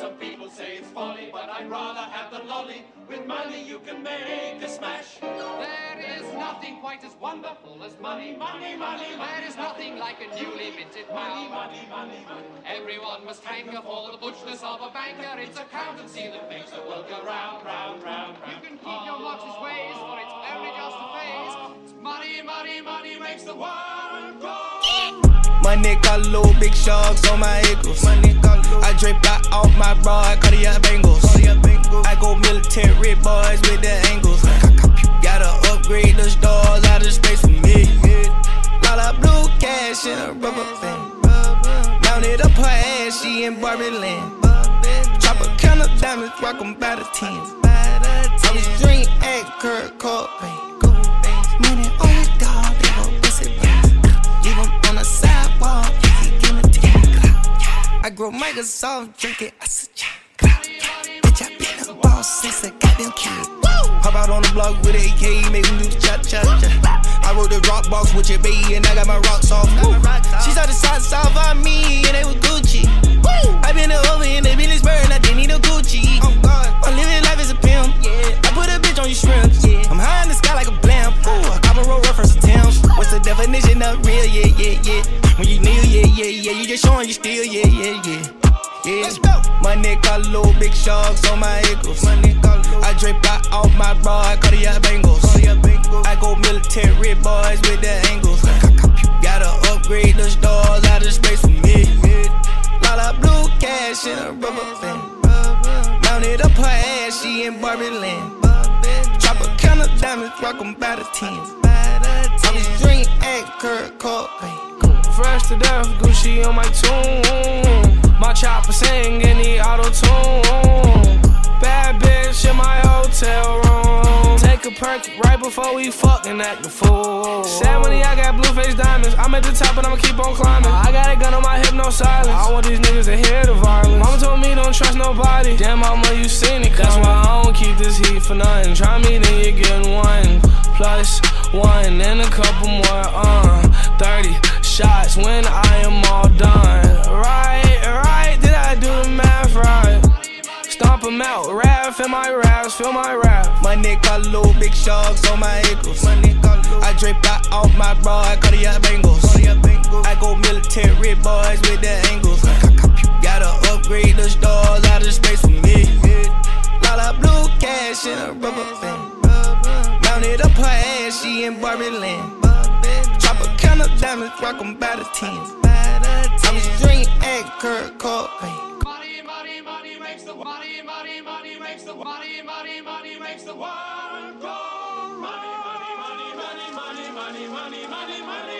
Some people say it's folly, but I'd rather have the lolly. With money you can make a smash. There is nothing quite as wonderful as money, money, money. There is nothing like a newly minted Money, pound. money, money, money. Everyone must hanker for the butchness of a banker. It's accountancy that makes the world go round, round, round, round. You can keep your Marxist ways, for it's only just a phase. It's money, money, money makes the world. Money got low, big sharks on my ankles. I drip out off my bra, Cardiac Bengals. I go military boys with the angles. Gotta upgrade the stars out of space for me. Lot of blue cash in a rubber band. Mounted up her ass, she in Barbie land. Chop a count of diamonds, rock 'em by the tens. I was drink at Kurt Cobain. Ten. I grow Microsoft, drink it, I said, Bitch, I been a boss since a goddamn kid. Hop out on the block with AK, make 'em do the cha cha cha. I wrote the rock box with your baby, and I got my rocks off. Woo. She saw the shots off on me, and they was Gucci. Just showing you still, yeah, yeah, yeah. Yeah. Let's go. Money got low, big sharks on my ankles. Money got. I drip out off my bra, Cardiac Bengals. I go military boys with the angles. Gotta upgrade the stars out of space for me. Lot of blue cash in a rubber band. Mounted up her ass, she in Barbie land. Chop a count of diamonds, rock 'em by the tens. I was drink at Kurt Cobain. Fresh to death, Gucci on my tune. My chopper sing in the auto tune. Bad bitch in my hotel room. Take a perk right before we fucking act the fool. Sad money, I got blue face diamonds. I'm at the top and I'ma keep on climbing. I got a gun on my hip, no silence. I want these niggas to hear the violence. Mama told me don't trust nobody. Damn, mama, you seen it. That's why I don't keep this heat for nothing. Try me, then you're getting one. Plus one and a couple more, uh. 30 shots when I am all done. Right, right, did I do the math right? Stomp 'em out, rap in my raps, feel my rap. Money got low, big sharks on my ankles. I drip out off my bra, Cardiac Bengals. I go military boys with the angles. Gotta upgrade the stars out of space for me. Lot of blue cash in a rubber band. Mounted up her ass, she in Barbie land. Chop a diamonds, rock by the tens. I was drink at Kurt Cobain. Money, money, money makes the money, money, money makes the money, money, money makes the world go. Money, money, money, money, money, money, money, money, money.